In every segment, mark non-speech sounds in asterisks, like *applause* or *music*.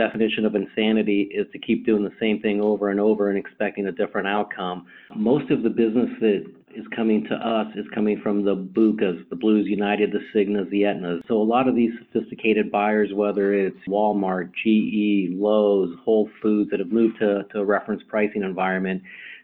definition of insanity is to keep doing the same thing over and over and expecting a different outcome. Most of the business that is coming to us is coming from the BUCAs, the Blues United, the Cignas, the Aetnas. So a lot of these sophisticated buyers, whether it's Walmart, GE, Lowe's, Whole Foods, that have moved to, to a reference pricing environment,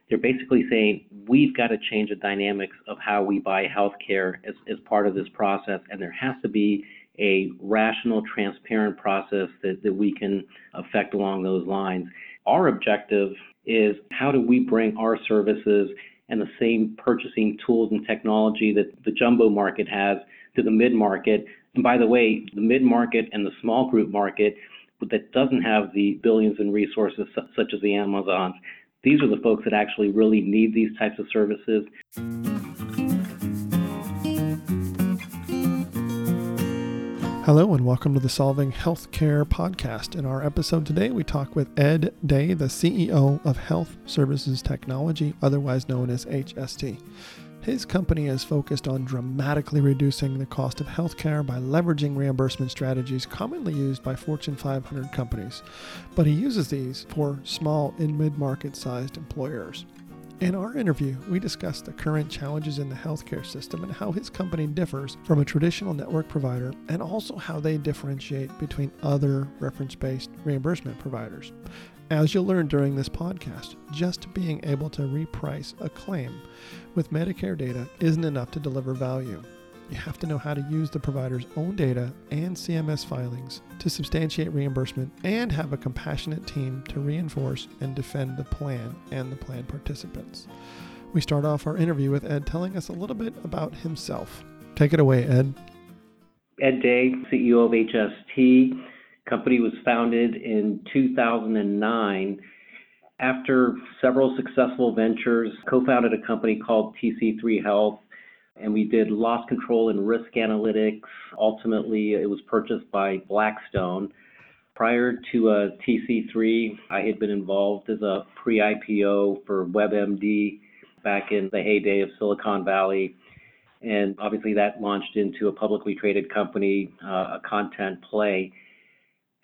they're basically saying we've got to change the dynamics of how we buy healthcare as, as part of this process, and there has to be a rational, transparent process that, that we can affect along those lines. Our objective is how do we bring our services and the same purchasing tools and technology that the jumbo market has to the mid market. And by the way, the mid market and the small group market that doesn't have the billions in resources such as the Amazons, these are the folks that actually really need these types of services. Hello, and welcome to the Solving Healthcare podcast. In our episode today, we talk with Ed Day, the CEO of Health Services Technology, otherwise known as HST. His company is focused on dramatically reducing the cost of healthcare by leveraging reimbursement strategies commonly used by Fortune 500 companies, but he uses these for small and mid market sized employers. In our interview, we discussed the current challenges in the healthcare system and how his company differs from a traditional network provider, and also how they differentiate between other reference based reimbursement providers. As you'll learn during this podcast, just being able to reprice a claim with Medicare data isn't enough to deliver value. You have to know how to use the provider's own data and CMS filings to substantiate reimbursement and have a compassionate team to reinforce and defend the plan and the plan participants. We start off our interview with Ed telling us a little bit about himself. Take it away, Ed. Ed Day, CEO of HST. Company was founded in 2009 after several successful ventures, co-founded a company called TC3 Health and we did loss control and risk analytics. Ultimately, it was purchased by Blackstone. Prior to uh, TC3, I had been involved as a pre IPO for WebMD back in the heyday of Silicon Valley. And obviously, that launched into a publicly traded company, uh, a content play.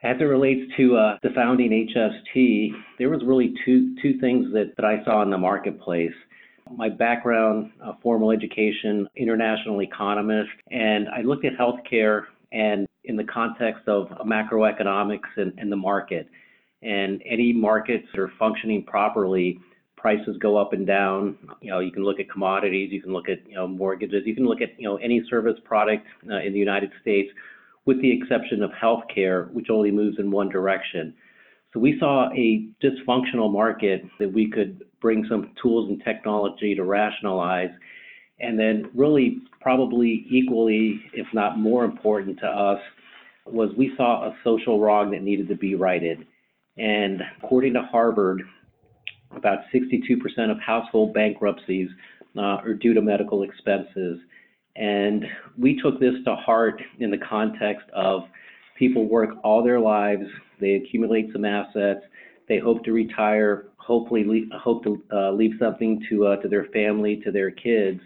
As it relates to uh, the founding HST, there was really two two things that, that I saw in the marketplace my background, formal education, international economist, and I looked at healthcare and in the context of macroeconomics and, and the market. And any markets are functioning properly, prices go up and down. You know, you can look at commodities, you can look at you know mortgages, you can look at you know any service product uh, in the United States, with the exception of healthcare, which only moves in one direction. So we saw a dysfunctional market that we could bring some tools and technology to rationalize. And then, really, probably equally, if not more important to us, was we saw a social wrong that needed to be righted. And according to Harvard, about 62% of household bankruptcies uh, are due to medical expenses. And we took this to heart in the context of people work all their lives, they accumulate some assets, they hope to retire, hopefully leave, hope to uh, leave something to uh, to their family, to their kids,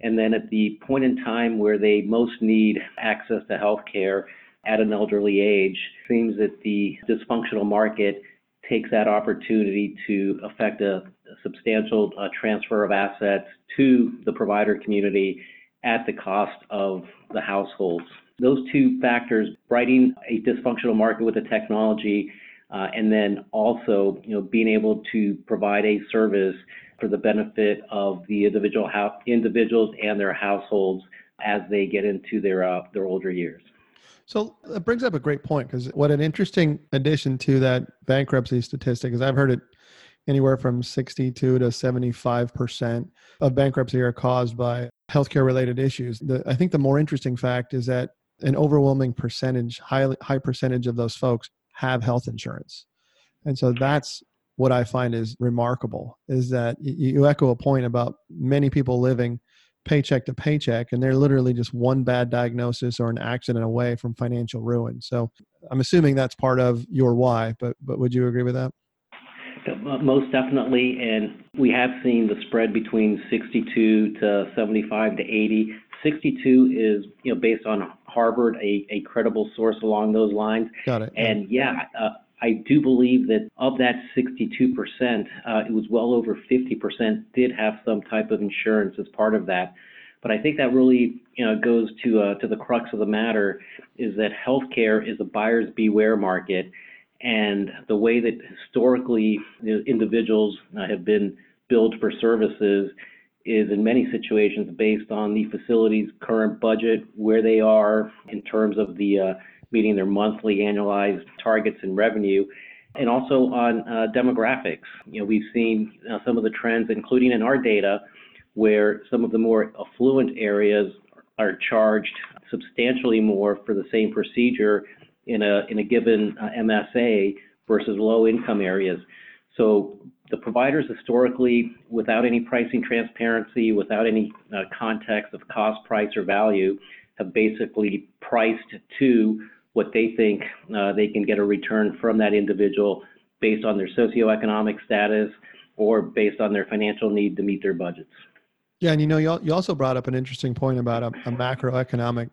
and then at the point in time where they most need access to health care at an elderly age, seems that the dysfunctional market takes that opportunity to affect a, a substantial uh, transfer of assets to the provider community at the cost of the households. Those two factors, writing a dysfunctional market with the technology uh, and then also, you know, being able to provide a service for the benefit of the individual house, individuals and their households as they get into their uh, their older years. So that brings up a great point because what an interesting addition to that bankruptcy statistic is I've heard it anywhere from 62 to 75 percent of bankruptcy are caused by healthcare related issues. The, I think the more interesting fact is that an overwhelming percentage, high high percentage of those folks have health insurance. And so that's what I find is remarkable is that you echo a point about many people living paycheck to paycheck and they're literally just one bad diagnosis or an accident away from financial ruin. So I'm assuming that's part of your why, but but would you agree with that? Most definitely, and we have seen the spread between 62 to 75 to 80. 62 is you know based on Harvard, a, a credible source along those lines. Got it. And yeah, uh, I do believe that of that 62%, uh, it was well over 50% did have some type of insurance as part of that. But I think that really, you know, goes to uh, to the crux of the matter is that healthcare is a buyer's beware market, and the way that historically individuals uh, have been billed for services is in many situations based on the facility's current budget, where they are in terms of the uh, meeting their monthly annualized targets and revenue, and also on uh, demographics. You know, we've seen uh, some of the trends, including in our data, where some of the more affluent areas are charged substantially more for the same procedure in a in a given uh, MSA versus low income areas. So the providers historically, without any pricing transparency, without any uh, context of cost, price, or value, have basically priced to what they think uh, they can get a return from that individual based on their socioeconomic status or based on their financial need to meet their budgets. Yeah, and you know, you, you also brought up an interesting point about a, a macroeconomic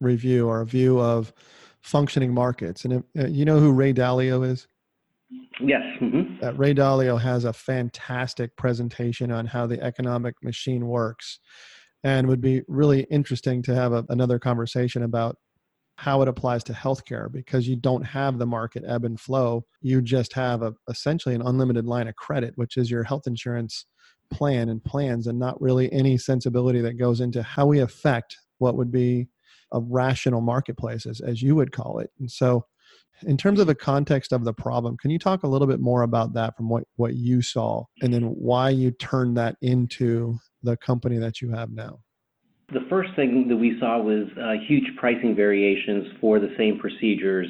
review or a view of functioning markets. And uh, you know who Ray Dalio is? Yes. Mm-hmm. Ray Dalio has a fantastic presentation on how the economic machine works, and would be really interesting to have a, another conversation about how it applies to healthcare because you don't have the market ebb and flow. You just have a, essentially an unlimited line of credit, which is your health insurance plan and plans, and not really any sensibility that goes into how we affect what would be a rational marketplace, as, as you would call it. And so, in terms of the context of the problem, can you talk a little bit more about that from what, what you saw and then why you turned that into the company that you have now? The first thing that we saw was uh, huge pricing variations for the same procedures.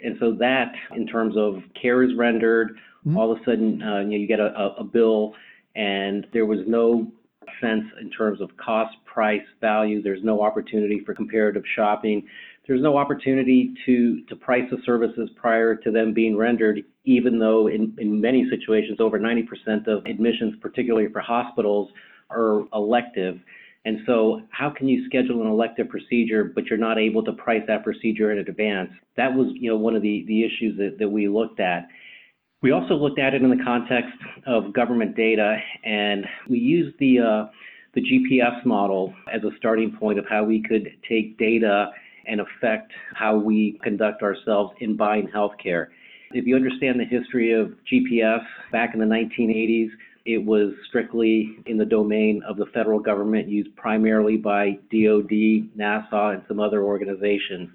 And so that, in terms of care is rendered, mm-hmm. all of a sudden uh, you, know, you get a, a bill and there was no sense in terms of cost, price, value. There's no opportunity for comparative shopping. There's no opportunity to, to price the services prior to them being rendered, even though in, in many situations, over 90% of admissions, particularly for hospitals, are elective. And so, how can you schedule an elective procedure, but you're not able to price that procedure in advance? That was, you know, one of the, the issues that, that we looked at. We also looked at it in the context of government data, and we used the uh, the GPS model as a starting point of how we could take data and affect how we conduct ourselves in buying healthcare. If you understand the history of GPS back in the 1980s, it was strictly in the domain of the federal government, used primarily by DoD, NASA, and some other organizations.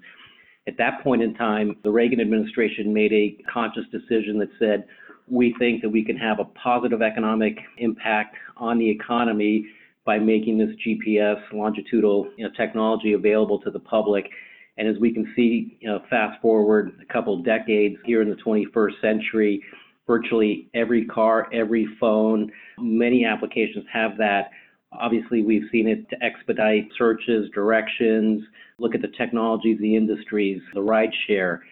At that point in time, the Reagan administration made a conscious decision that said, we think that we can have a positive economic impact on the economy by making this GPS longitudinal you know, technology available to the public. And as we can see, you know, fast forward a couple decades here in the 21st century, virtually every car, every phone, many applications have that. Obviously, we've seen it to expedite searches, directions, look at the technologies, the industries, the ride share.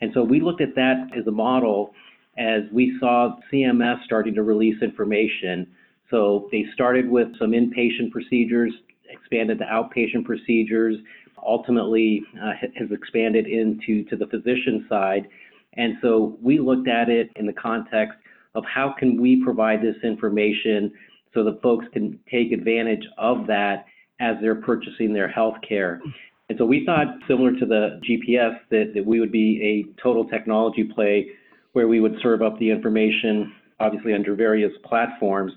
And so we looked at that as a model as we saw CMS starting to release information. So they started with some inpatient procedures, expanded to outpatient procedures, ultimately uh, has expanded into to the physician side. And so we looked at it in the context of how can we provide this information so that folks can take advantage of that as they're purchasing their health care. And so we thought, similar to the GPS, that, that we would be a total technology play where we would serve up the information, obviously under various platforms.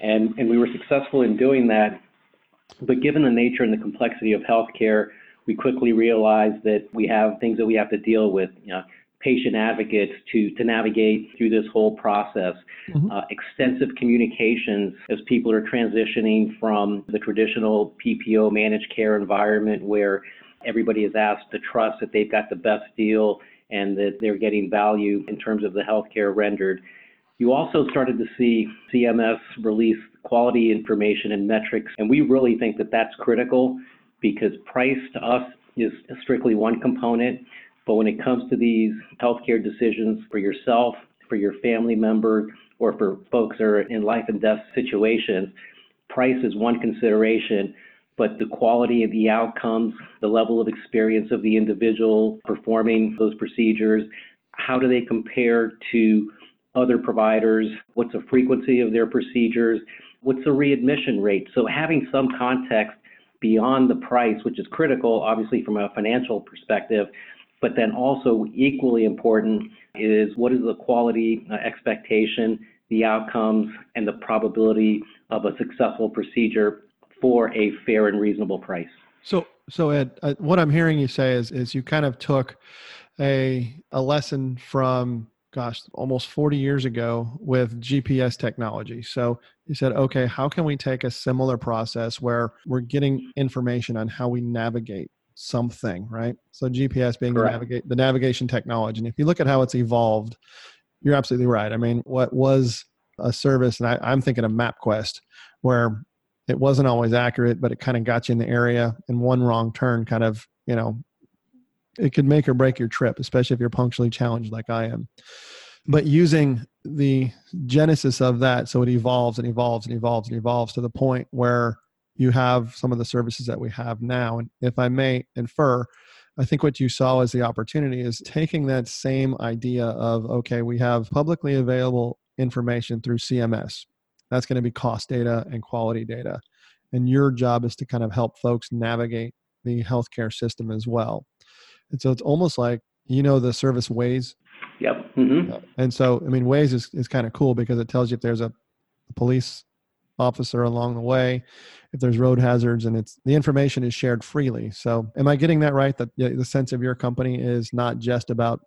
And, and we were successful in doing that. But given the nature and the complexity of healthcare, we quickly realized that we have things that we have to deal with. You know, patient advocates to, to navigate through this whole process. Mm-hmm. Uh, extensive communications as people are transitioning from the traditional PPO managed care environment where everybody is asked to trust that they've got the best deal and that they're getting value in terms of the healthcare rendered. You also started to see CMS release quality information and metrics, and we really think that that's critical because price to us is strictly one component. But when it comes to these healthcare decisions for yourself, for your family member, or for folks that are in life and death situations, price is one consideration, but the quality of the outcomes, the level of experience of the individual performing those procedures, How do they compare to other providers? What's the frequency of their procedures? What's the readmission rate? So having some context beyond the price, which is critical, obviously, from a financial perspective, but then also equally important is what is the quality uh, expectation, the outcomes, and the probability of a successful procedure for a fair and reasonable price. So, so Ed, uh, what I'm hearing you say is, is you kind of took a a lesson from gosh, almost 40 years ago with GPS technology. So he said, okay, how can we take a similar process where we're getting mm. information on how we navigate something, right? So GPS being the, navigate, the navigation technology. And if you look at how it's evolved, you're absolutely right. I mean, what was a service, and I, I'm thinking of MapQuest, where it wasn't always accurate, but it kind of got you in the area, and one wrong turn kind of, you know, it could make or break your trip, especially if you're punctually challenged like I am. But using the genesis of that, so it evolves and evolves and evolves and evolves to the point where you have some of the services that we have now. And if I may infer, I think what you saw as the opportunity is taking that same idea of, okay, we have publicly available information through CMS. That's going to be cost data and quality data. And your job is to kind of help folks navigate the healthcare system as well. And so it's almost like, you know, the service Waze. Yep. Mm-hmm. And so, I mean, Waze is, is kind of cool because it tells you if there's a police officer along the way, if there's road hazards, and it's the information is shared freely. So, am I getting that right? That the sense of your company is not just about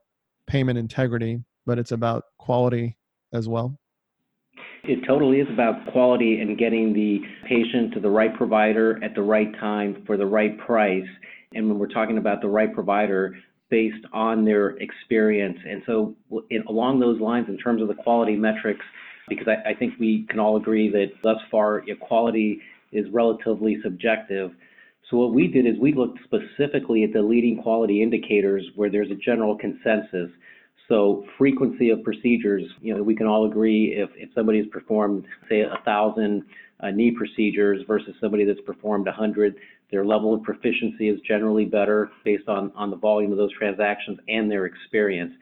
payment integrity, but it's about quality as well. It totally is about quality and getting the patient to the right provider at the right time for the right price. And when we're talking about the right provider, based on their experience. And so, in, along those lines, in terms of the quality metrics, because I, I think we can all agree that thus far quality is relatively subjective. So what we did is we looked specifically at the leading quality indicators where there's a general consensus. So frequency of procedures, you know, we can all agree if, if somebody has performed, say, a thousand uh, knee procedures versus somebody that's performed 100, their level of proficiency is generally better based on, on the volume of those transactions and their experience.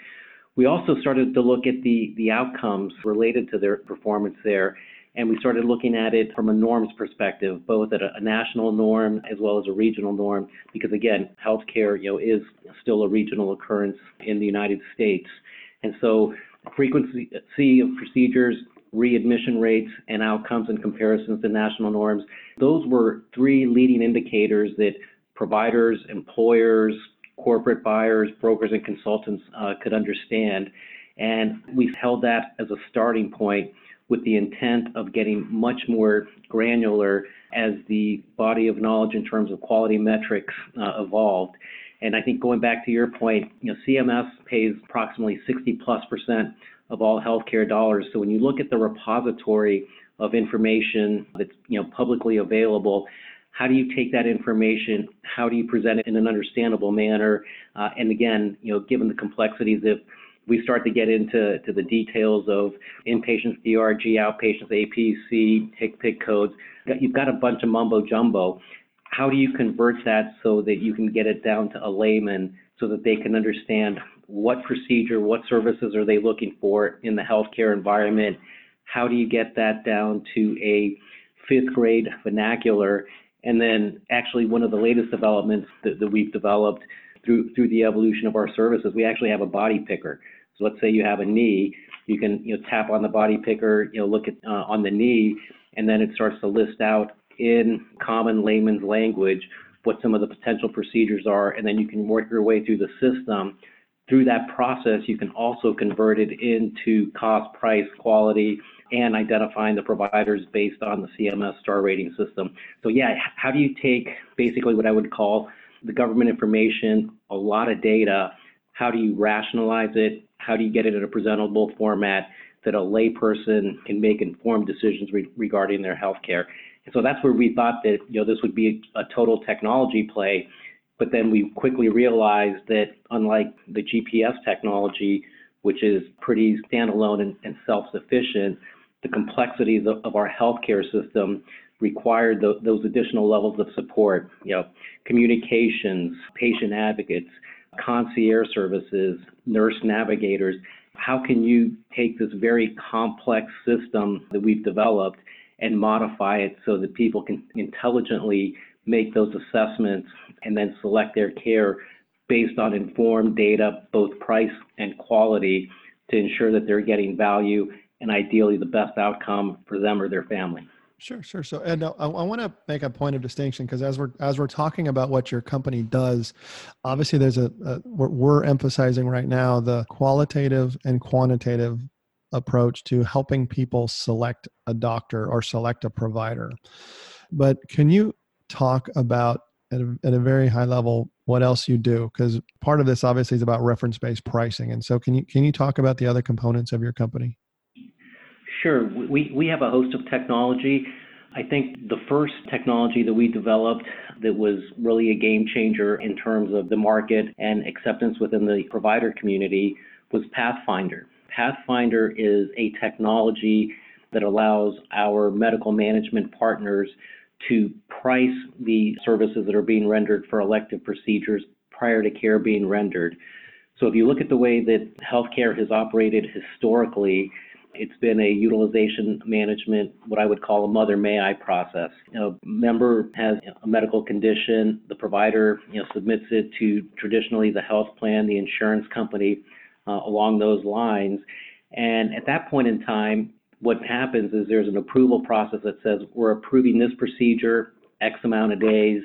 We also started to look at the, the outcomes related to their performance there, and we started looking at it from a norms perspective, both at a, a national norm as well as a regional norm, because again, healthcare you know, is still a regional occurrence in the United States. And so frequency of procedures, readmission rates, and outcomes in comparisons to national norms, those were three leading indicators that providers, employers, corporate buyers, brokers, and consultants uh, could understand. And we've held that as a starting point with the intent of getting much more granular as the body of knowledge in terms of quality metrics uh, evolved. And I think going back to your point, you know, CMS pays approximately 60 plus percent of all healthcare dollars. So when you look at the repository of information that's you know publicly available, how do you take that information? How do you present it in an understandable manner? Uh, and again, you know, given the complexities, if we start to get into to the details of inpatients DRG, outpatients APC, HCPCS codes, you've got a bunch of mumbo jumbo. How do you convert that so that you can get it down to a layman so that they can understand what procedure, what services are they looking for in the healthcare environment? How do you get that down to a fifth grade vernacular and then actually one of the latest developments that, that we've developed through through the evolution of our services, we actually have a body picker. So let's say you have a knee, you can you know tap on the body picker, you know look at uh, on the knee, and then it starts to list out in common layman's language what some of the potential procedures are, and then you can work your way through the system. Through that process, you can also convert it into cost, price, quality, and identifying the providers based on the CMS star rating system. So yeah, how do you take basically what I would call the government information, a lot of data, how do you rationalize it? How do you get it in a presentable format that a layperson can make informed decisions re- regarding their health care? And so that's where we thought that you know this would be a, a total technology play, but then we quickly realized that unlike the GPS technology, which is pretty standalone and, and self-sufficient, the complexities of, of our healthcare system required the, those additional levels of support, you know, communications, patient advocates, concierge services, nurse navigators. How can you take this very complex system that we've developed and modify it so that people can intelligently make those assessments and then select their care based on informed data, both price and quality, to ensure that they're getting value and ideally the best outcome for them or their family. Sure, sure. So, Ed, I, I want to make a point of distinction because as we're as we're talking about what your company does, obviously there's a, a we're, we're emphasizing right now the qualitative and quantitative approach to helping people select a doctor or select a provider. But can you talk about at a, at a very high level what else you do? Because part of this obviously is about reference based pricing, and so can you can you talk about the other components of your company? Sure. We, we have a host of technology. I think the first technology that we developed that was really a game changer in terms of the market and acceptance within the provider community was Pathfinder. Pathfinder is a technology that allows our medical management partners to price the services that are being rendered for elective procedures prior to care being rendered. So if you look at the way that healthcare has operated historically, it's been a utilization management, what I would call a mother may I process. A member has a medical condition, the provider you know submits it to traditionally the health plan, the insurance company, uh, along those lines. And at that point in time, what happens is there's an approval process that says we're approving this procedure X amount of days,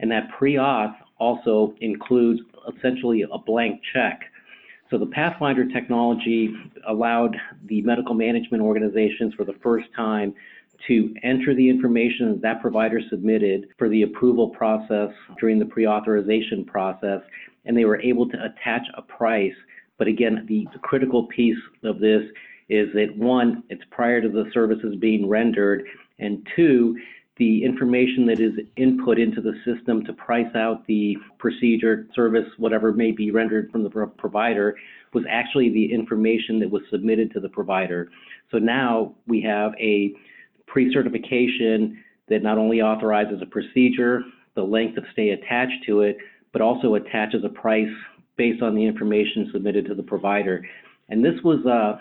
and that pre-auth also includes essentially a blank check. So the Pathfinder technology allowed the medical management organizations for the first time to enter the information that that provider submitted for the approval process during the pre-authorization process, and they were able to attach a price. But again, the, the critical piece of this is that one, it's prior to the services being rendered, and two, the information that is input into the system to price out the procedure, service, whatever may be rendered from the provider, was actually the information that was submitted to the provider. So now we have a pre certification that not only authorizes a procedure, the length of stay attached to it, but also attaches a price based on the information submitted to the provider. And this was uh,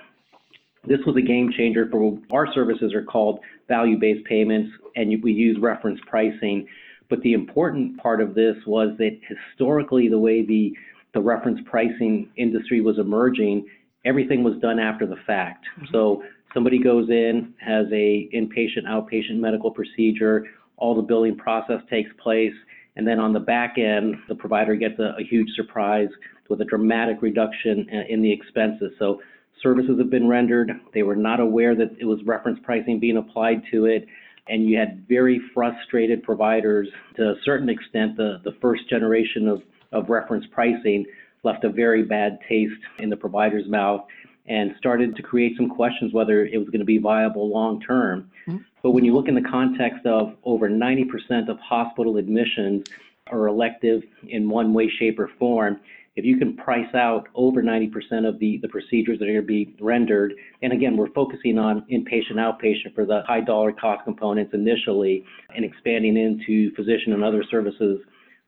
this was a game changer for our services are called value-based payments, and we use reference pricing. But the important part of this was that historically, the way the the reference pricing industry was emerging, everything was done after the fact. Mm-hmm. So somebody goes in, has a inpatient, outpatient medical procedure, all the billing process takes place, and then on the back end, the provider gets a, a huge surprise with a dramatic reduction in the expenses. So services have been rendered. They were not aware that it was reference pricing being applied to it. And you had very frustrated providers to a certain extent. The, the first generation of, of reference pricing left a very bad taste in the provider's mouth and started to create some questions whether it was going to be viable long term. Mm-hmm. But when you look in the context of over 90% of hospital admissions are elective in one way, shape, or form, if you can price out over 90% of the, the procedures that are going to be rendered, and again, we're focusing on inpatient, outpatient for the high dollar cost components initially and expanding into physician and other services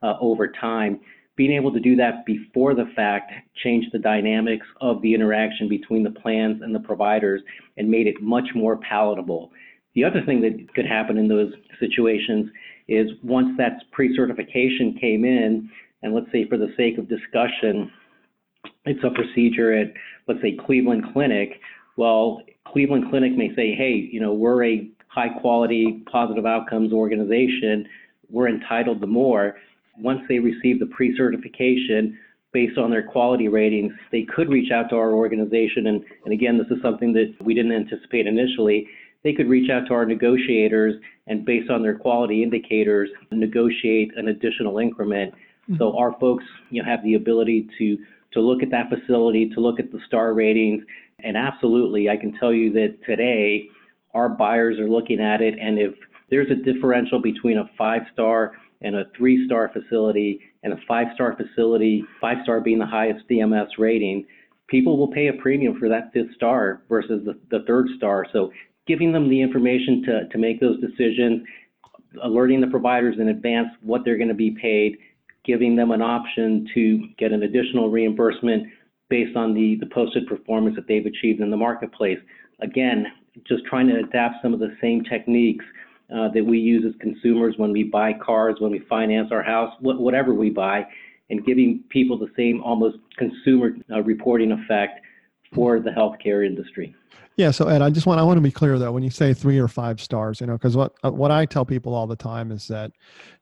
uh, over time. Being able to do that before the fact changed the dynamics of the interaction between the plans and the providers and made it much more palatable. The other thing that could happen in those situations is once that pre certification came in, and let's say for the sake of discussion, it's a procedure at, let's say, Cleveland Clinic. Well, Cleveland Clinic may say, hey, you know, we're a high quality positive outcomes organization. We're entitled to more. Once they receive the pre certification, based on their quality ratings, they could reach out to our organization. And, and again, this is something that we didn't anticipate initially. They could reach out to our negotiators and, based on their quality indicators, negotiate an additional increment so mm-hmm. our folks, you know, have the ability to to look at that facility, to look at the star ratings, and absolutely, I can tell you that today our buyers are looking at it, and if there's a differential between a five-star and a three-star facility, and a five-star facility, five-star being the highest CMS rating, people will pay a premium for that fifth star versus the, the third star. So giving them the information to, to make those decisions, alerting the providers in advance what they're going to be paid, giving them an option to get an additional reimbursement based on the, the posted performance that they've achieved in the marketplace. Again, just trying to adapt some of the same techniques uh, that we use as consumers when we buy cars, when we finance our house, wh- whatever we buy, and giving people the same almost consumer uh, reporting effect for the healthcare industry. Yeah. So Ed, I just want I want to be clear though when you say three or five stars, you know, because what uh, what I tell people all the time is that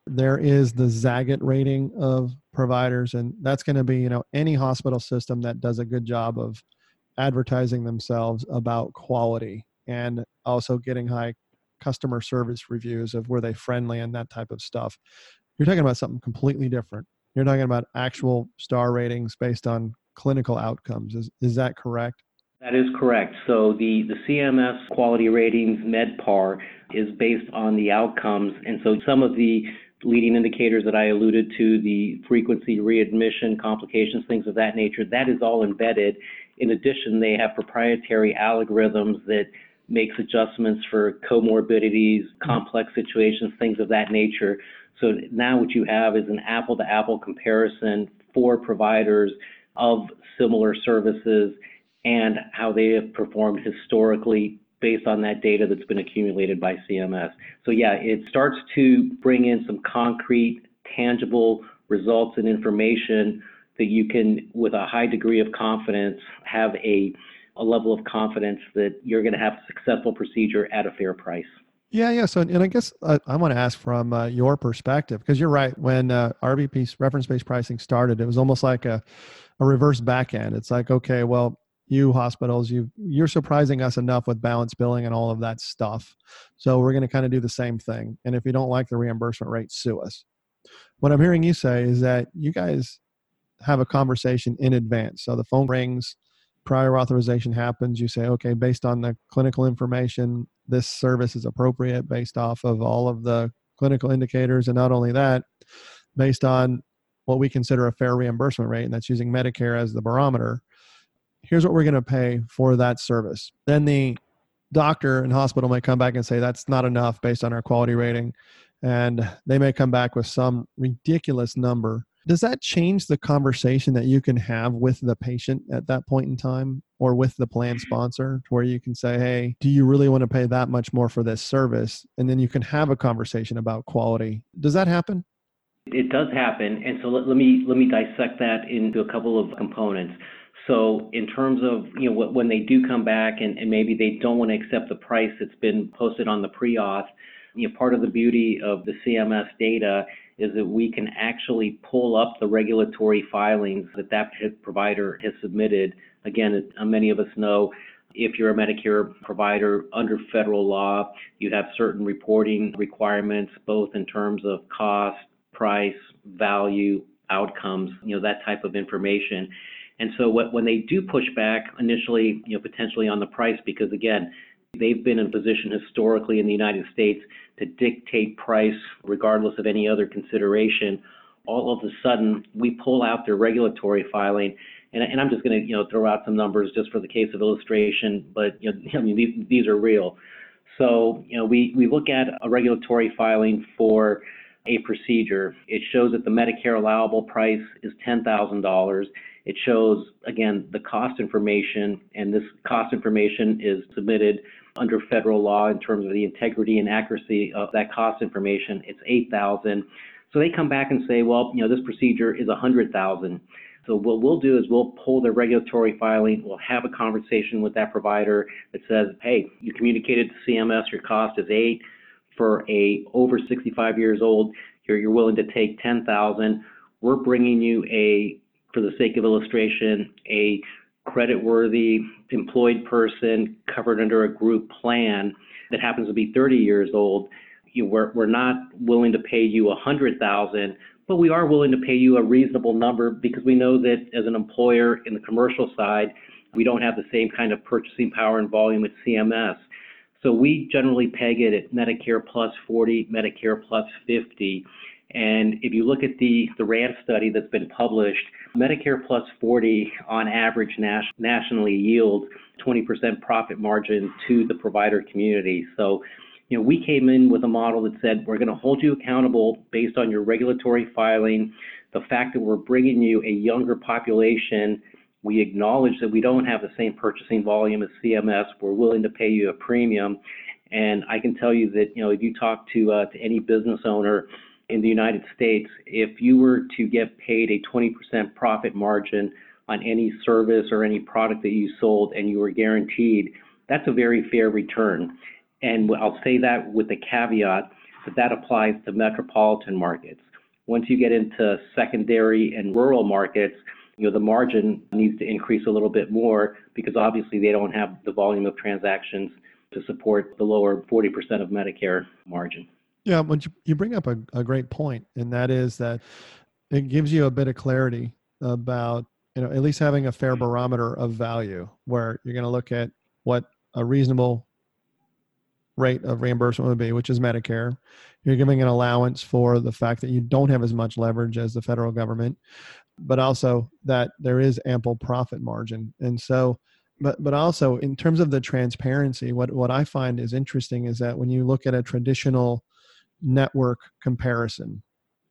there is the Zagat rating of providers, and that's going to be you know any hospital system that does a good job of advertising themselves about quality and also getting high customer service reviews of were they friendly and that type of stuff. You're talking about something completely different. You're talking about actual star ratings based on clinical outcomes. Is is that correct? That is correct. So the, the CMS quality ratings MedPAR is based on the outcomes. And so some of the leading indicators that I alluded to, the frequency, readmission, complications, things of that nature, that is all embedded. In addition, they have proprietary algorithms that makes adjustments for comorbidities, complex situations, things of that nature. So now what you have is an apple to apple comparison for providers of similar services and how they have performed historically based on that data that's been accumulated by CMS. So yeah, it starts to bring in some concrete, tangible results and information that you can, with a high degree of confidence, have a, a level of confidence that you're going to have a successful procedure at a fair price. Yeah, yeah. So, and I guess I, I want to ask from uh, your perspective because you're right. When uh, RBP reference-based pricing started, it was almost like a, a reverse back end. It's like, okay, well, you hospitals, you you're surprising us enough with balance billing and all of that stuff. So we're going to kind of do the same thing. And if you don't like the reimbursement rate, sue us. What I'm hearing you say is that you guys have a conversation in advance. So the phone rings, prior authorization happens. You say, okay, based on the clinical information, this service is appropriate based off of all of the clinical indicators. And not only that, based on what we consider a fair reimbursement rate, and that's using Medicare as the barometer here's what we're going to pay for that service. Then the doctor and hospital may come back and say that's not enough based on our quality rating. And they may come back with some ridiculous number. Does that change the conversation that you can have with the patient at that point in time or with the plan sponsor where you can say, hey, do you really want to pay that much more for this service? And then you can have a conversation about quality. Does that happen? It does happen. And so let, let me let me dissect that into a couple of components. So in terms of, you know, when they do come back and, and maybe they don't want to accept the price that's been posted on the pre-auth, you know, part of the beauty of the CMS data is that we can actually pull up the regulatory filings that that provider has submitted. Again, uh, many of us know if you're a Medicare provider under federal law, you have certain reporting requirements, both in terms of cost, price, value, outcomes, you know, that type of information. And so what, when they do push back initially, you know, potentially on the price, because again, they've been in position historically in the United States to dictate price regardless of any other consideration. All of a sudden, we pull out their regulatory filing, and, and I'm just going to, you know, throw out some numbers just for the case of illustration, but you know, *laughs* I mean, these, these are real. So, you know, we, we look at a regulatory filing for a procedure. It shows that the Medicare allowable price is $10,000. It shows, again, the cost information, and this cost information is submitted under federal law in terms of the integrity and accuracy of that cost information. It's 8,000. So they come back and say, well, you know, this procedure is 100,000. So what we'll do is we'll pull the regulatory filing. We'll have a conversation with that provider that says, hey, you communicated to CMS your cost is eight for a over 65 years old. You're, you're willing to take 10,000. We're bringing you a for the sake of illustration, a credit-worthy employed person covered under a group plan that happens to be 30 years old, you, we're, we're not willing to pay you 100,000, but we are willing to pay you a reasonable number because we know that as an employer in the commercial side, we don't have the same kind of purchasing power and volume at CMS. So we generally peg it at Medicare plus 40, Medicare plus 50. And if you look at the, the RAND study that's been published, Medicare plus 40 on average nas- nationally yields 20% profit margin to the provider community. So, you know, we came in with a model that said we're going to hold you accountable based on your regulatory filing, the fact that we're bringing you a younger population, we acknowledge that we don't have the same purchasing volume as CMS. We're willing to pay you a premium. And I can tell you that, you know, if you talk to, uh, to any business owner in the United States, if you were to get paid a 20% profit margin on any service or any product that you sold and you were guaranteed, that's a very fair return. And I'll say that with the caveat that that applies to metropolitan markets. Once you get into secondary and rural markets, you know, the margin needs to increase a little bit more because obviously they don't have the volume of transactions to support the lower 40% of Medicare margin. Yeah, but you bring up a, a great point, and that is that it gives you a bit of clarity about you know at least having a fair barometer of value where you're going to look at what a reasonable rate of reimbursement would be which is medicare you're giving an allowance for the fact that you don't have as much leverage as the federal government but also that there is ample profit margin and so but but also in terms of the transparency what what i find is interesting is that when you look at a traditional network comparison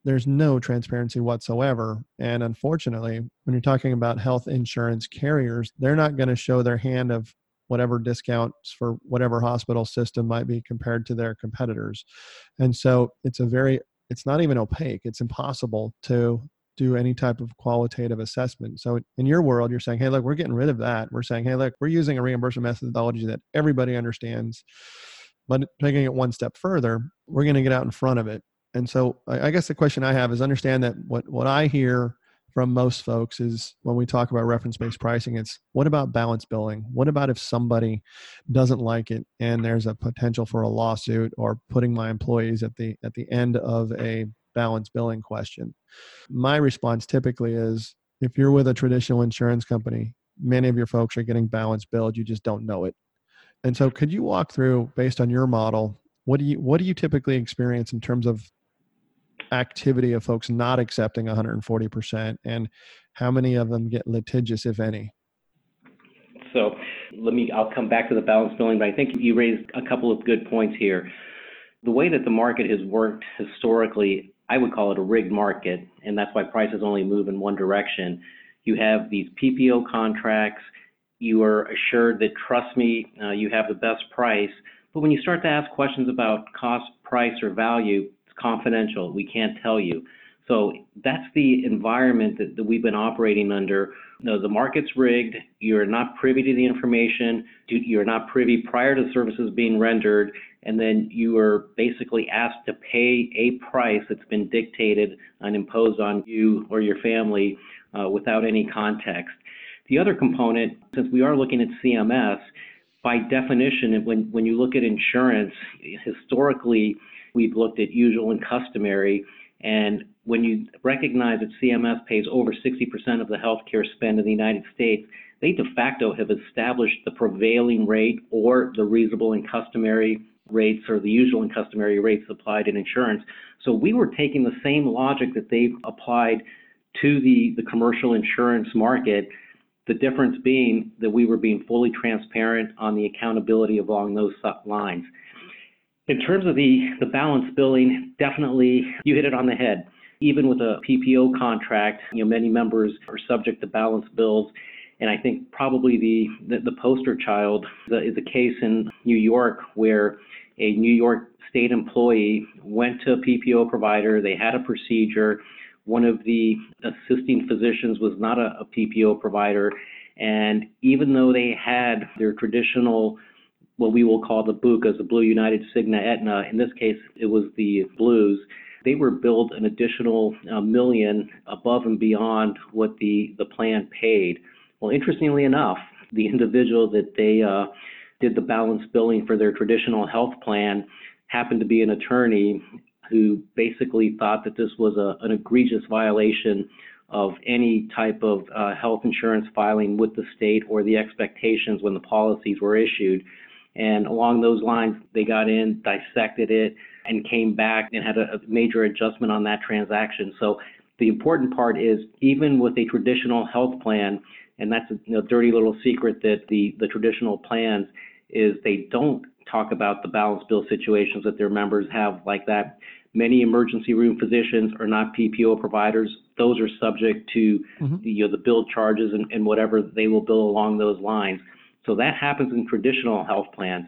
there's no transparency whatsoever. And unfortunately, when you're talking about health insurance carriers, they're not going to show their hand of whatever discounts for whatever hospital system might be compared to their competitors. And so it's a very, it's not even opaque. It's impossible to do any type of qualitative assessment. So in your world, you're saying, hey, look, we're getting rid of that. We're saying, hey, look, we're using a reimbursement methodology that everybody understands. But taking it one step further, we're going to get out in front of it and so I, guess the question I have is understand that what, what I hear from most folks is when we talk about reference based pricing, it's what about balance billing? What about if somebody doesn't like it and there's a potential for a lawsuit or putting my employees at the at the end of a balance billing question? My response typically is if you're with a traditional insurance company, many of your folks are getting balance billed, you just don't know it. And so could you walk through based on your model, what do you what do you typically experience in terms of activity of folks not accepting 140% and how many of them get litigious if any so let me i'll come back to the balance billing but i think you raised a couple of good points here the way that the market has worked historically i would call it a rigged market and that's why prices only move in one direction you have these ppo contracts you are assured that trust me uh, you have the best price but when you start to ask questions about cost price or value it's confidential. We can't tell you. So that's the environment that, that we've been operating under. The market's rigged. You're not privy to the information. You're not privy prior to services being rendered. And then you are basically asked to pay a price that's been dictated and imposed on you or your family uh, without any context. The other component, since we are looking at CMS, by definition, when, when you look at insurance, historically, We've looked at usual and customary. And when you recognize that CMS pays over 60% of the healthcare spend in the United States, they de facto have established the prevailing rate or the reasonable and customary rates or the usual and customary rates applied in insurance. So we were taking the same logic that they've applied to the, the commercial insurance market, the difference being that we were being fully transparent on the accountability along those lines. In terms of the, the balance billing, definitely you hit it on the head. Even with a PPO contract, you know, many members are subject to balance bills. And I think probably the, the, the poster child is a case in New York where a New York state employee went to a PPO provider, they had a procedure. One of the assisting physicians was not a, a PPO provider. And even though they had their traditional what we will call the BUCAs, the Blue United Cigna Aetna. In this case, it was the Blues. They were billed an additional uh, million above and beyond what the, the plan paid. Well, interestingly enough, the individual that they uh, did the balance billing for their traditional health plan happened to be an attorney who basically thought that this was a, an egregious violation of any type of uh, health insurance filing with the state or the expectations when the policies were issued. And along those lines, they got in, dissected it, and came back and had a, a major adjustment on that transaction. So the important part is even with a traditional health plan, and that's a you know, dirty little secret that the, the traditional plans is they don't talk about the balance bill situations that their members have like that. Many emergency room physicians are not PPO providers. Those are subject to Mhm. the, you know, the bill charges and, and whatever they will bill along those lines. So that happens in traditional health plans.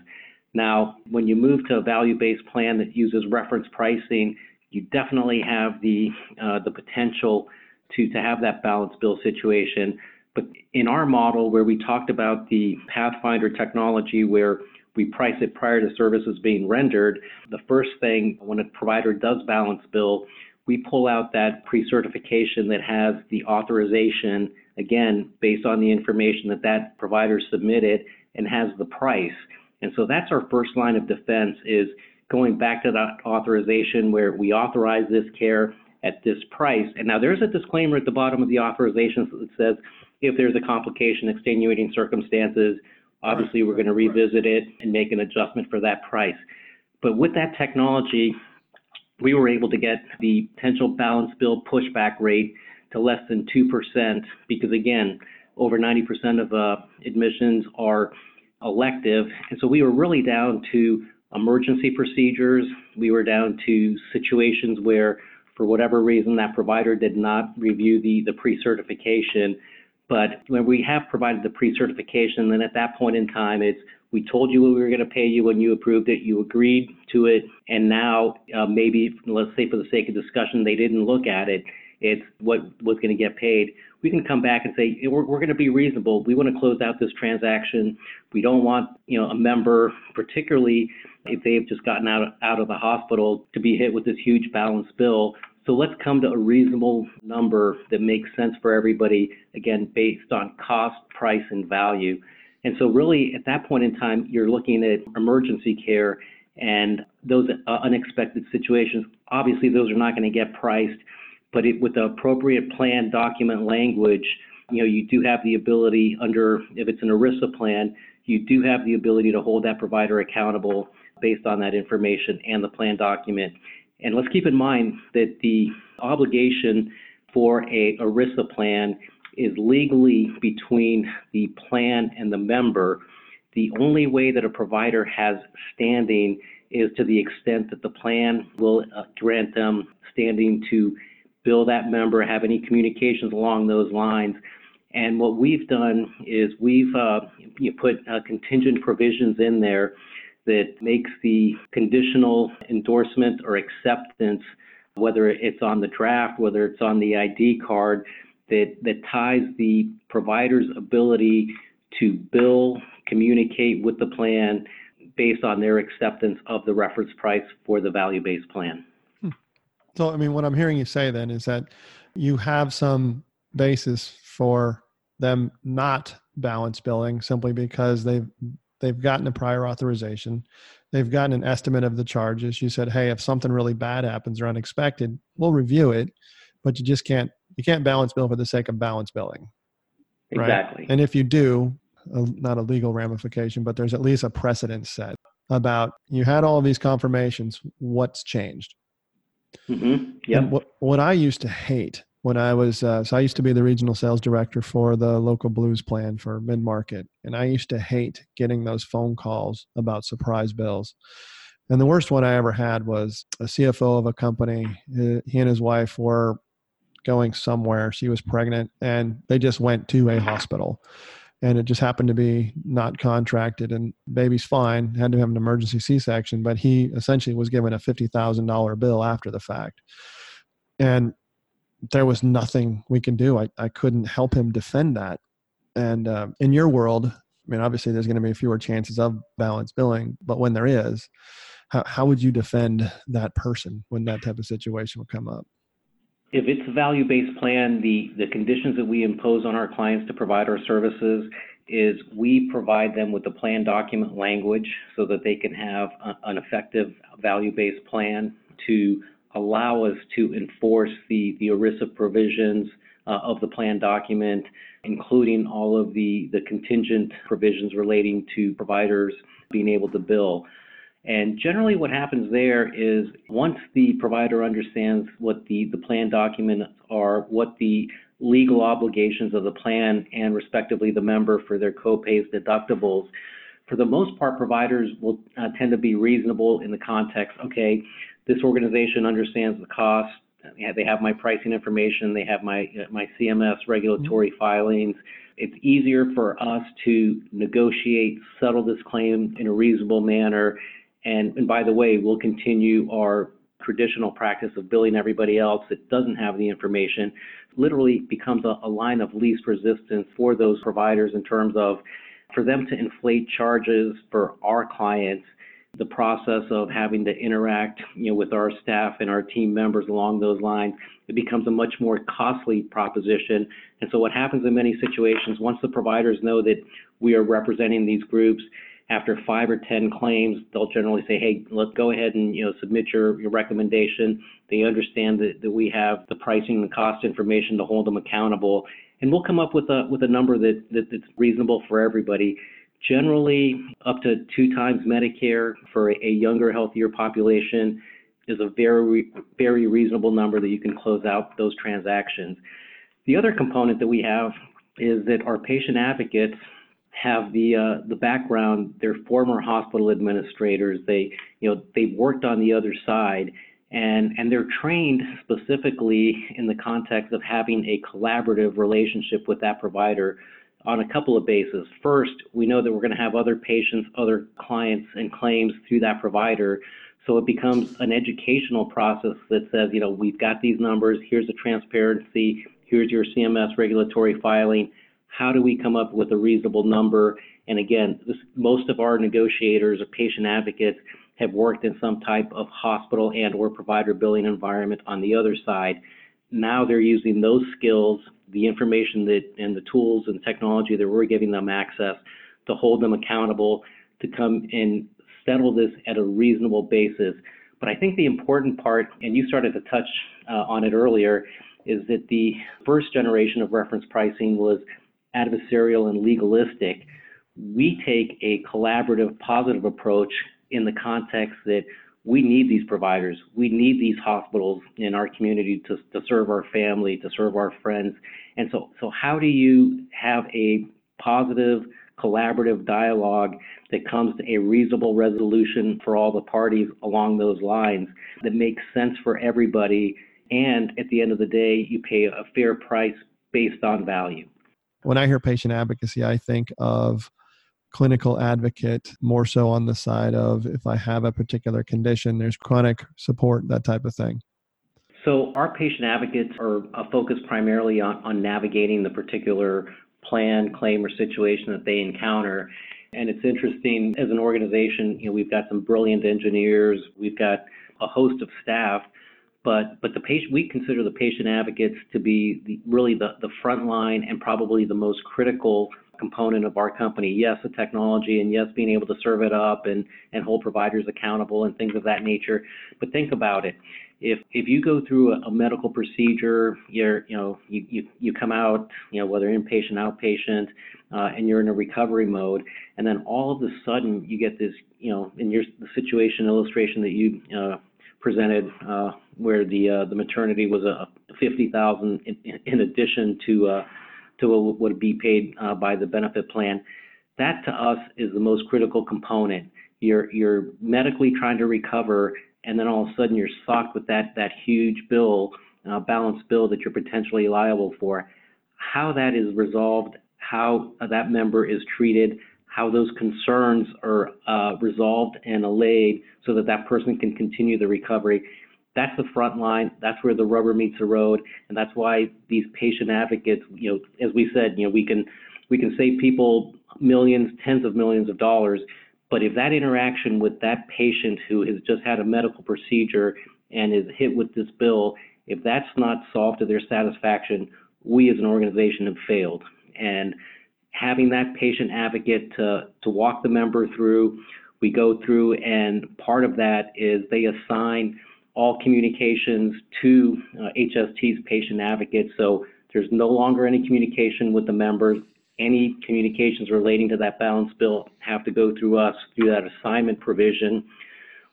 Now, when you move to a value-based plan that uses reference pricing, you definitely have the uh, the potential to to have that balance bill situation. But in our model, where we talked about the Pathfinder technology, where we price it prior to services being rendered, the first thing when a provider does balance bill, we pull out that pre-certification that has the authorization, again, based on the information that that provider submitted and has the price. And so that's our first line of defense is going back to that authorization where we authorize this care at this price. And now there's a disclaimer at the bottom of the authorization that says if there's a complication, extenuating circumstances, obviously we're going to revisit it and make an adjustment for that price. But with that technology, we were able to get the potential balance bill pushback rate to less than 2% because, again, over 90% of uh, admissions are elective. And so we were really down to emergency procedures. We were down to situations where, for whatever reason, that provider did not review the, the pre-certification. But when we have provided the pre-certification, then at that point in time, it's we told you what we were going to pay you when you approved it. You agreed to it, and now uh, maybe, let's say for the sake of discussion, they didn't look at it. It's what was going to get paid. We can come back and say we're, we're going to be reasonable. We want to close out this transaction. We don't want you know a member, particularly if they've just gotten out of, out of the hospital, to be hit with this huge balance bill. So let's come to a reasonable number that makes sense for everybody, again, based on cost, price, and value. And so really at that point in time, you're looking at emergency care and those uh, unexpected situations. Obviously, those are not going to get priced, but it, with the appropriate plan document language, you know, you do have the ability under, if it's an ERISA plan, you do have the ability to hold that provider accountable based on that information and the plan document. And let's keep in mind that the obligation for a ERISA plan is legally between the plan and the member. The only way that a provider has standing is to the extent that the plan will uh, grant them standing to bill that member, have any communications along those lines. And what we've done is we've uh, put uh, contingent provisions in there that makes the conditional endorsement or acceptance, whether it's on the draft, whether it's on the ID card, that, that ties the provider's ability to bill, communicate with the plan based on their acceptance of the reference price for the value-based plan. Hmm. So, I mean, what I'm hearing you say then is that you have some basis for them not balance billing simply because they've they've gotten a prior authorization, they've gotten an estimate of the charges. You said, "Hey, if something really bad happens or unexpected, we'll review it," but you just can't you can't balance bill for the sake of balance billing. Right? Exactly. And if you do, a, not a legal ramification, but there's at least a precedent set about you had all of these confirmations. What's changed? Mm-hmm. Yep. What what I used to hate when I was uh, so I used to be the regional sales director for the local blues plan for mid market, and I used to hate getting those phone calls about surprise bills. And the worst one I ever had was a CFO of a company. He and his wife were going somewhere. She was pregnant, and they just went to a hospital. And it just happened to be not contracted, and baby's fine. Had to have an emergency C-section, but he essentially was given a fifty thousand dollar bill after the fact. And there was nothing we can do. I, I couldn't help him defend that. And uh, in your world, I mean, obviously there's going to be fewer chances of balance billing, but when there is, how, how would you defend that person when that type of situation would come up? If it's a value-based plan, the, the conditions that we impose on our clients to provide our services is we provide them with the plan document language so that they can have a, an effective value-based plan to allow us to enforce the, the ERISA provisions uh, of the plan document, including all of the, the contingent provisions relating to providers being able to bill. And generally what happens there is once the provider understands what the, the plan documents are, what the legal obligations of the plan and respectively the member for their co-pays deductibles, for the most part, providers will uh, tend to be reasonable in the context. Okay, this organization understands the cost. They have my pricing information. They have my uh, my CMS regulatory mm-hmm. filings. It's easier for us to negotiate, settle this claim in a reasonable manner. And, and by the way, we'll continue our traditional practice of billing everybody else that doesn't have the information. Literally becomes a, a line of least resistance for those providers in terms of for them to inflate charges for our clients the process of having to interact you know with our staff and our team members along those lines it becomes a much more costly proposition. And so what happens in many situations once the providers know that we are representing these groups after five or ten claims they'll generally say hey let's go ahead and you know submit your, your recommendation. They understand that, that we have the pricing and cost information to hold them accountable. And we'll come up with a with a number that, that that's reasonable for everybody Generally, up to two times Medicare for a younger, healthier population is a very, very reasonable number that you can close out those transactions. The other component that we have is that our patient advocates have the uh, the background. They're former hospital administrators. They you know they've worked on the other side, and and they're trained specifically in the context of having a collaborative relationship with that provider on a couple of bases. First, we know that we're going to have other patients, other clients, and claims through that provider. So it becomes an educational process that says, you know, we've got these numbers, here's the transparency, here's your CMS regulatory filing. How do we come up with a reasonable number? And again, this, most of our negotiators or patient advocates have worked in some type of hospital and or provider billing environment on the other side. Now they're using those skills the information that and the tools and technology that we're giving them access to hold them accountable to come and settle this at a reasonable basis. But I think the important part, and you started to touch uh, on it earlier, is that the first generation of reference pricing was adversarial and legalistic. We take a collaborative, positive approach in the context that we need these providers. We need these hospitals in our community to, to serve our family, to serve our friends. And so, so how do you have a positive, collaborative dialogue that comes to a reasonable resolution for all the parties along those lines that makes sense for everybody? And at the end of the day, you pay a fair price based on value. When I hear patient advocacy, I think of clinical advocate more so on the side of if I have a particular condition, there's chronic support, that type of thing. So our patient advocates are focused primarily on, on navigating the particular plan, claim, or situation that they encounter. And it's interesting as an organization, you know, we've got some brilliant engineers, we've got a host of staff, but but the patient we consider the patient advocates to be the, really the, the front line and probably the most critical component of our company. Yes, the technology, and yes, being able to serve it up and, and hold providers accountable and things of that nature. But think about it. If if you go through a, a medical procedure, you're you know you, you you come out you know whether inpatient outpatient, uh, and you're in a recovery mode, and then all of a sudden you get this you know in your the situation illustration that you uh, presented uh, where the uh, the maternity was a 50,000 in, in addition to uh, to what would be paid uh, by the benefit plan. That to us is the most critical component. You're you're medically trying to recover, and then all of a sudden you're socked with that that huge bill, uh, balanced bill that you're potentially liable for. How that is resolved, how that member is treated, how those concerns are uh, resolved and allayed, so that that person can continue the recovery that's the front line. That's where the rubber meets the road, and that's why these patient advocates, you know, as we said, you know, we can we can save people millions, tens of millions of dollars, but if that interaction with that patient who has just had a medical procedure and is hit with this bill, if that's not solved to their satisfaction, we as an organization have failed. And having that patient advocate to to walk the member through, we go through, and part of that is they assign all communications to uh, HST's patient advocates. So there's no longer any communication with the members. Any communications relating to that balance bill have to go through us through that assignment provision.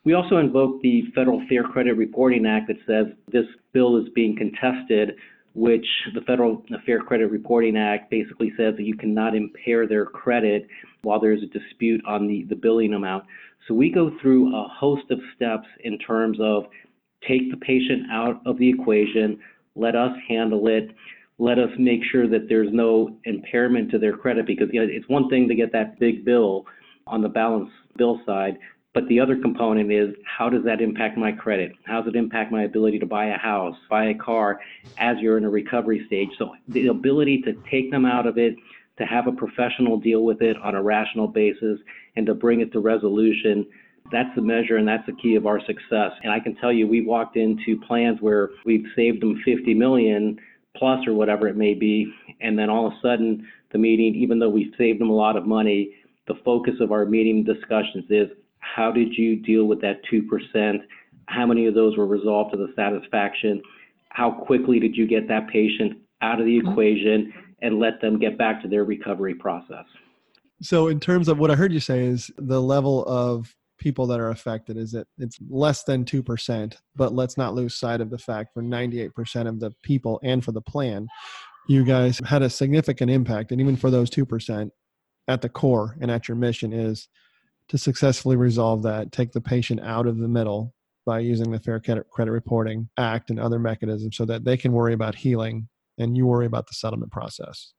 We also invoke the Federal Fair Credit Reporting Act that says this bill is being contested. which the Federal Fair Credit Reporting Act basically says that you cannot impair their credit while there's a dispute on the, the billing amount. So we go through a host of steps in terms of take the patient out of the equation, let us handle it, let us make sure that there's no impairment to their credit because you know, it's one thing to get that big bill on the balance bill side, but the other component is how does that impact my credit? How does it impact my ability to buy a house, buy a car as you're in a recovery stage? So the ability to take them out of it, to have a professional deal with it on a rational basis, and to bring it to resolution. That's the measure and that's the key of our success. And I can tell you, we walked into plans where we've saved them 50 million plus or whatever it may be, and then all of a sudden the meeting, even though we saved them a lot of money, the focus of our meeting discussions is how did you deal with that 2%? How many of those were resolved to the satisfaction? How quickly did you get that patient out of the mm-hmm. equation and let them get back to their recovery process? So, in terms of what I heard you say, is the level of people that are affected is that it's less than 2%, but let's not lose sight of the fact for 98% of the people and for the plan, you guys had a significant impact. And even for those 2%, at the core and at your mission is to successfully resolve that, take the patient out of the middle by using the Fair Credit Reporting Act and other mechanisms so that they can worry about healing and you worry about the settlement process.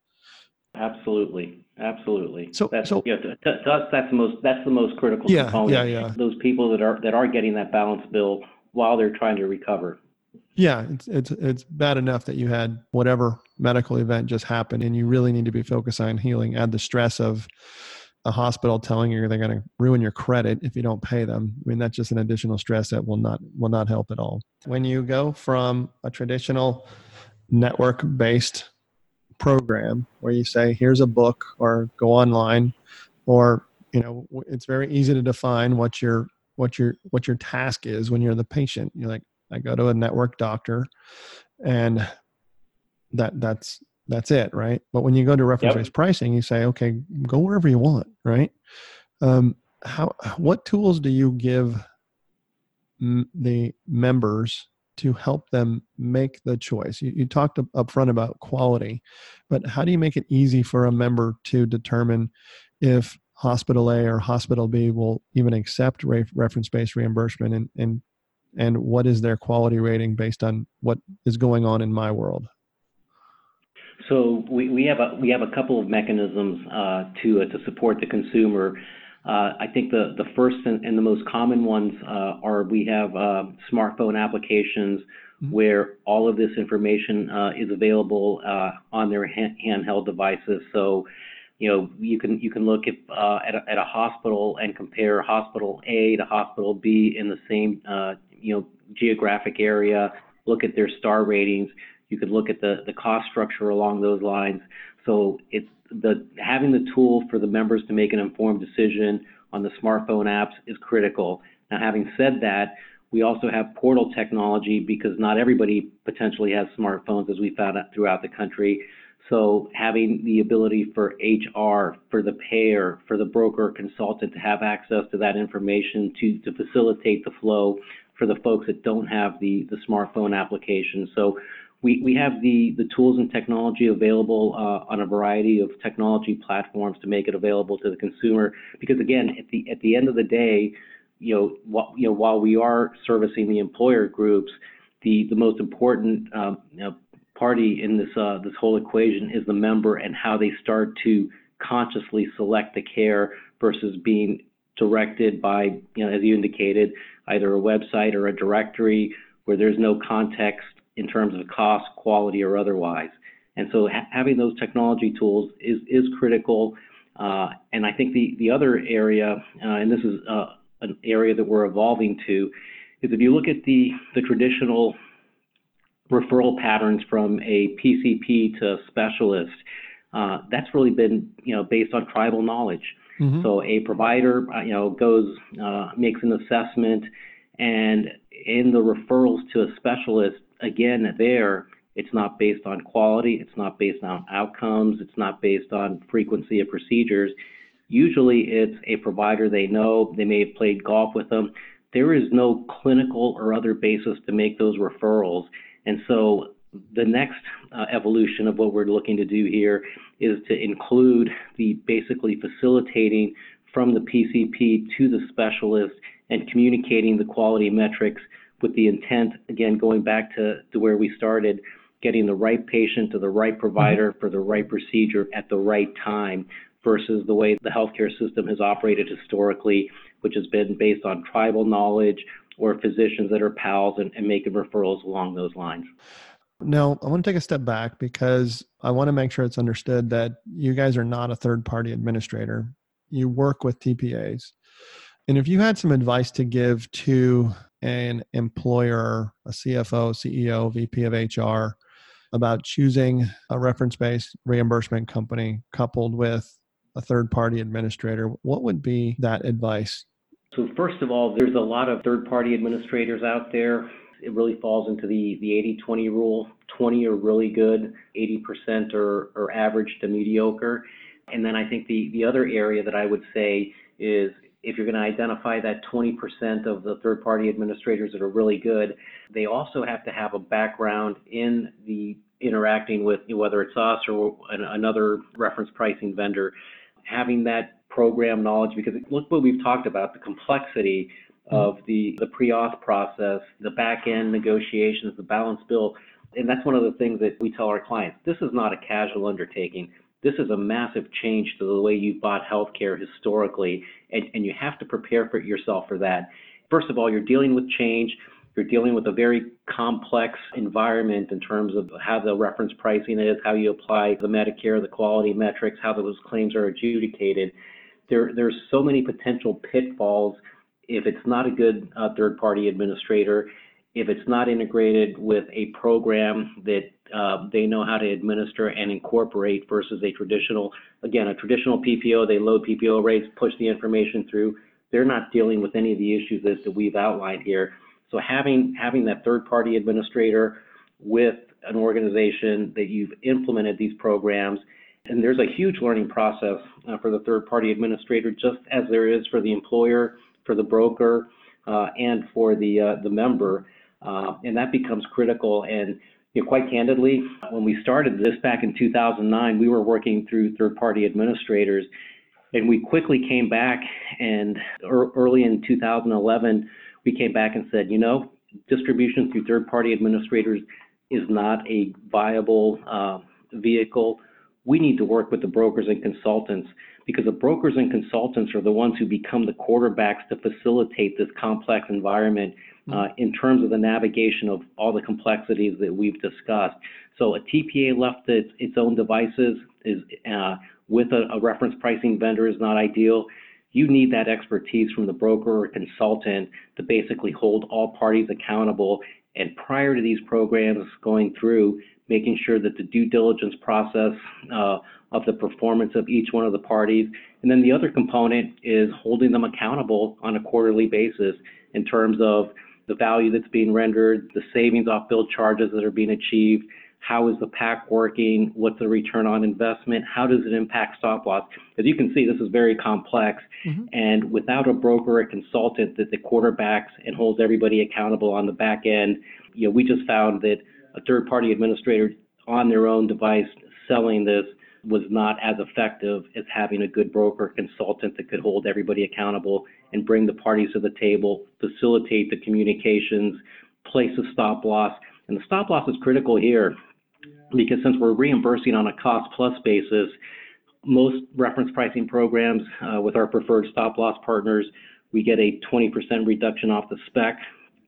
Absolutely, absolutely. So, that's, so know, to, to, us, that's the most that's the most critical yeah, component. Yeah, yeah. Those people that are that are getting that balance bill while they're trying to recover. Yeah, it's it's it's bad enough that you had whatever medical event just happened, and you really need to be focused on healing. Add the stress of a hospital telling you they're going to ruin your credit if you don't pay them. I mean, that's just an additional stress that will not will not help at all. When you go from a traditional network based program where you say here's a book or go online or you know it's very easy to define what your what your what your task is when you're the patient. You're like i go to a network doctor and that that's that's it right? But when you go to reference based yep. pricing you say okay go wherever you want right? Um, how what tools do you give m- the members to help them make the choice? You, you talked up front about quality, but how do you make it easy for a member to determine if hospital A or hospital B will even accept re- reference-based reimbursement and, and and what is their quality rating based on what is going on in my world? So we, we have a we have a couple of mechanisms uh, to uh, to support the consumer. Uh, I think the, the first and, the most common ones uh, are we have uh, smartphone applications mm-hmm. where all of this information uh, is available uh, on their hand, handheld devices. So, you know, you can you can look at uh, at, a, at a hospital and compare hospital A to hospital B in the same you know geographic area. Look at their star ratings. You could look at the the cost structure along those lines. So it's the having the tool for the members to make an informed decision on the smartphone apps is critical. Now, having said that, we also have portal technology because not everybody potentially has smartphones, as we found out throughout the country. So having the ability for HR, for the payer, for the broker consultant to have access to that information to, to facilitate the flow for the folks that don't have the, the smartphone application. So we, we have the, the tools and technology available uh, on a variety of technology platforms to make it available to the consumer. Because again, at the at the end of the day, you know, wh- you know, while we are servicing the employer groups, the the most important um, you know, party in this uh, this whole equation is the member and how they start to consciously select the care versus being directed by, you know, as you indicated, either a website or a directory where there's no context in terms of cost, quality, or otherwise. And so ha- having those technology tools is, is critical. Uh, and I think the, the other area, uh, and this is uh, an area that we're evolving to, is if you look at the, the traditional referral patterns from a PCP to a specialist, uh, that's really been you know based on tribal knowledge. Mm-hmm. So a provider uh, you know goes uh, makes an assessment, and in the referrals to a specialist, again, there, it's not based on quality, it's not based on outcomes, it's not based on frequency of procedures. Usually it's a provider they know, they may have played golf with them. There is no clinical or other basis to make those referrals. And so The next uh, evolution of what we're looking to do here is to include the basically facilitating from the PCP to the specialist and communicating the quality metrics with the intent, again, going back to, where we started, getting the right patient to the right provider mm-hmm. for the right procedure at the right time versus the way the healthcare system has operated historically, which has been based on tribal knowledge or physicians that are pals and, and making referrals along those lines. Now, I want to take a step back because I want to make sure it's understood that you guys are not a third party administrator. You work with TPAs. And if you had some advice to give to an employer, a CFO, CEO, VP of HR, about choosing a reference based reimbursement company coupled with a third party administrator, what would be that advice? So, first of all, there's a lot of third party administrators out there. It really falls into the, the 80 20 rule. 20 are really good, 80% are, are average to mediocre. And then I think the, the other area that I would say is if you're going to identify that 20% of the third party administrators that are really good, they also have to have a background in the interacting with whether it's us or another reference pricing vendor, having that program knowledge because look what we've talked about the complexity mm-hmm. of the, the pre-auth process, the back end negotiations, the balance bill. And that's one of the things that we tell our clients. This is not a casual undertaking. This is a massive change to the way you've bought healthcare historically, and, and you have to prepare for yourself for that. First of all, you're dealing with change. You're dealing with a very complex environment in terms of how the reference pricing is, how you apply the Medicare, the quality metrics, how those claims are adjudicated. There, there's so many potential pitfalls if it's not a good uh, third-party administrator, if it's not integrated with a program that uh, they know how to administer and incorporate versus a traditional, again, a traditional PPO, they load PPO rates, push the information through. They're not dealing with any of the issues that, that we've outlined here. So having having that third party administrator with an organization that you've implemented these programs, and there's a huge learning process uh, for the third party administrator, just as there is for the employer, for the broker, uh, and for the uh, the member, uh, and that becomes critical. And you know, quite candidly, when we started this back in 2009, we were working through third-party administrators, and we quickly came back and early in 2011, we came back and said, you know, distribution through third-party administrators is not a viable uh, vehicle. We need to work with the brokers and consultants because the brokers and consultants are the ones who become the quarterbacks to facilitate this complex environment uh, in terms of the navigation of all the complexities that we've discussed. So a TPA left its, its own devices is uh, with a, a, reference pricing vendor is not ideal. You need that expertise from the broker or consultant to basically hold all parties accountable. And prior to these programs going through, making sure that the due diligence process uh, of the performance of each one of the parties. And then the other component is holding them accountable on a quarterly basis in terms of the value that's being rendered, the savings off bill charges that are being achieved, how is the pack working, what's the return on investment, how does it impact stop loss? As you can see, this is very complex, mm-hmm. and without a broker or consultant that the quarterbacks and holds everybody accountable on the back end, you know, we just found that a third-party administrator on their own device selling this was not as effective as having a good broker consultant that could hold everybody accountable and bring the parties to the table, facilitate the communications, place a stop loss. And the stop loss is critical here because since we're reimbursing on a cost plus basis, most reference pricing programs uh, with our preferred stop loss partners, we get a 20% reduction off the spec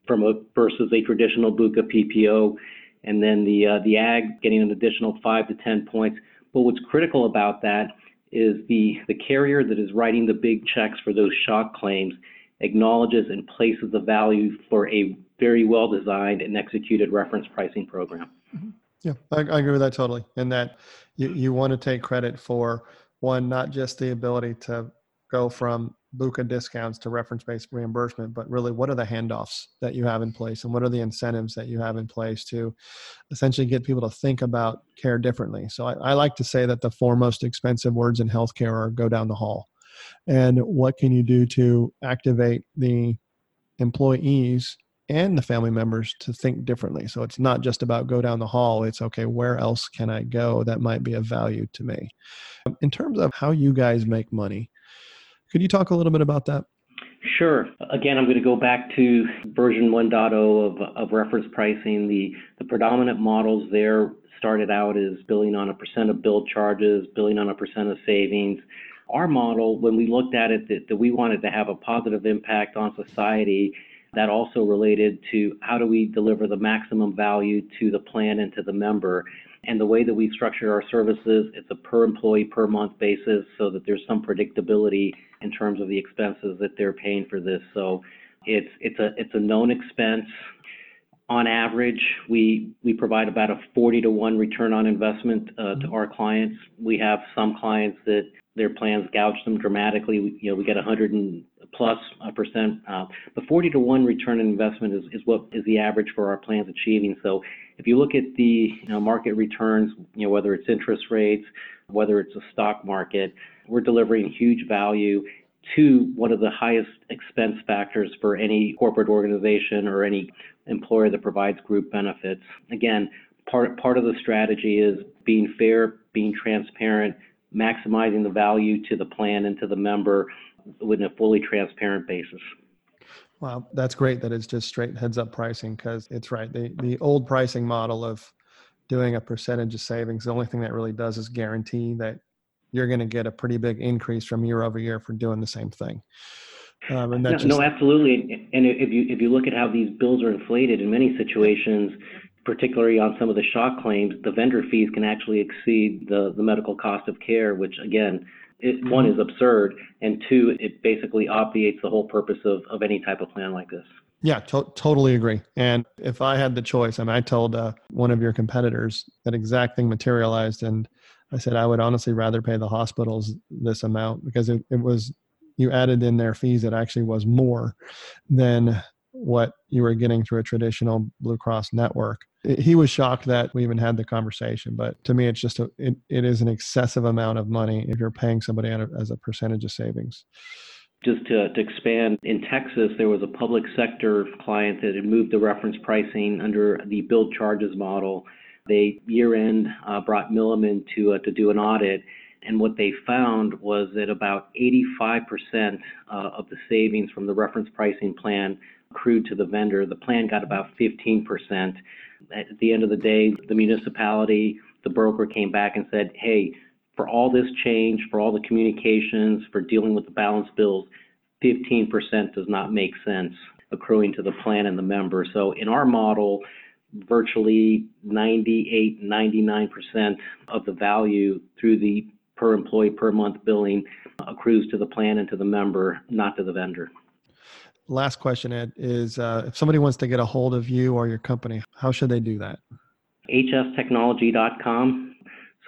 from a versus a traditional BUCA PPO, and then the uh, the ag getting an additional five to 10 points. But what's critical about that is the, the carrier that is writing the big checks for those shock claims acknowledges and places the value for a very well designed and executed reference pricing program. Mm-hmm. Yeah, I, I, agree with that totally. And that you, you want to take credit for one, not just the ability to go from BUCA discounts to reference based reimbursement, but really what are the handoffs that you have in place and what are the incentives that you have in place to essentially get people to think about care differently? So I, I like to say that the four most expensive words in healthcare are go down the hall. And what can you do to activate the employees and the family members to think differently. So it's not just about go down the hall. It's okay, where else can I go that might be of value to me? In terms of how you guys make money, could you talk a little bit about that? Sure. Again, I'm going to go back to version 1.0 of, of reference pricing. The, the predominant models there started out as billing on a percent of bill charges, billing on a percent of savings. Our model, when we looked at it, that, that we wanted to have a positive impact on society, that also related to how do we deliver the maximum value to the plan and to the member. And the way that we structure our services, it's a per employee per month basis so that there's some predictability in terms of the expenses that they're paying for this. So it's it's a it's a known expense. On average, we we provide about a 40 to 1 return on investment uh, to our clients. We have some clients that their plans gouge them dramatically. We, you know, we get 100 and plus percent. Uh, the 40 to 1 return on investment is, is what is the average for our plans achieving. So if you look at the you know, market returns, you know, whether it's interest rates, whether it's a stock market, we're delivering huge value to one of the highest expense factors for any corporate organization or any employer that provides group benefits. Again, part part of the strategy is being fair, being transparent, maximizing the value to the plan and to the member with a fully transparent basis. Wow, that's great that it's just straight heads up pricing because it's right. The the old pricing model of doing a percentage of savings, the only thing that really does is guarantee that you're going to get a pretty big increase from year over year for doing the same thing. Um, and no, just, no, absolutely. And if you if you look at how these bills are inflated in many situations, particularly on some of the shock claims, the vendor fees can actually exceed the the medical cost of care, which again it, one is absurd, and two, it basically obviates the whole purpose of, of any type of plan like this. Yeah, to- totally agree. And if I had the choice, I mean, I told uh, one of your competitors that exact thing materialized, and I said I would honestly rather pay the hospitals this amount because it, it was you added in their fees. It actually was more than what you were getting through a traditional Blue Cross network. He was shocked that we even had the conversation, but to me, it's just a, it, it is an excessive amount of money if you're paying somebody as a percentage of savings. Just to, to expand, in Texas, there was a public sector client that had moved the reference pricing under the billed charges model. They year end uh, brought Milliman to uh, to do an audit, and what they found was that about 85% uh, of the savings from the reference pricing plan accrued to the vendor. The plan got about 15%. At the end of the day, the municipality, the broker came back and said, hey, for all this change, for all the communications, for dealing with the balance bills, 15% does not make sense accruing to the plan and the member. So in our model, virtually 98, 99% of the value through the per employee per month billing accrues to the plan and to the member, not to the vendor last question, Ed, is uh, if somebody wants to get a hold of you or your company, how should they do that? hstechnology.com.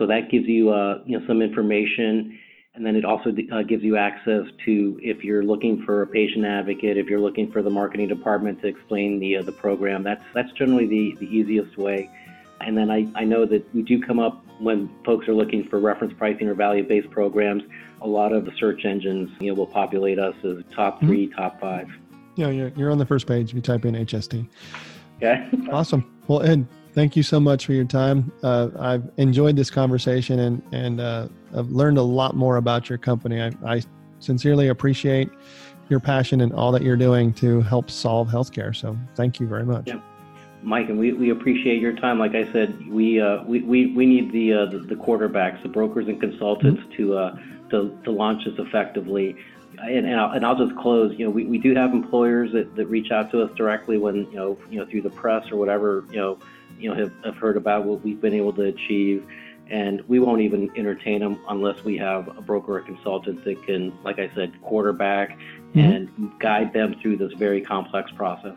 So that gives you, uh, you know, some information, and then it also uh, gives you access to if you're looking for a patient advocate, if you're looking for the marketing department to explain the uh, the program. That's that's generally the the easiest way. And then I, I know that we do come up when folks are looking for reference pricing or value-based programs. A lot of the search engines, you know, will populate us as top 3 mm-hmm. top five. Yeah, you're, you're on the first page you type in HST. Okay. awesome. Well, Ed, thank you so much for your time. Uh, I've enjoyed this conversation and, and uh, I've learned a lot more about your company. I, I sincerely appreciate your passion and all that you're doing to help solve healthcare. So thank you very much. Yeah. Mike, and we, we appreciate your time. Like I said, we uh, we, we, we need the, uh, the, the quarterbacks, the brokers and consultants mm-hmm. to, uh, to to launch this effectively and, and, I'll, and I'll just close. You know, we, we do have employers that, that reach out to us directly when you know you know through the press or whatever you know you know have, have heard about what we've been able to achieve, and we won't even entertain them unless we have a broker or consultant that can, like I said, quarterback mm-hmm. and guide them through this very complex process.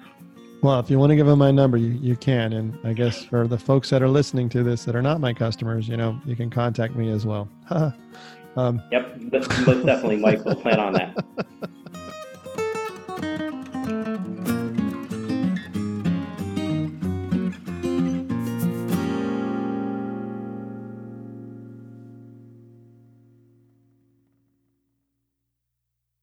Well, if you want to give them my number, you, you can. And I guess for the folks that are listening to this that are not my customers, you know, you can contact me as well. *laughs* Um, yep, most definitely, Mike. We'll plan on that. *laughs*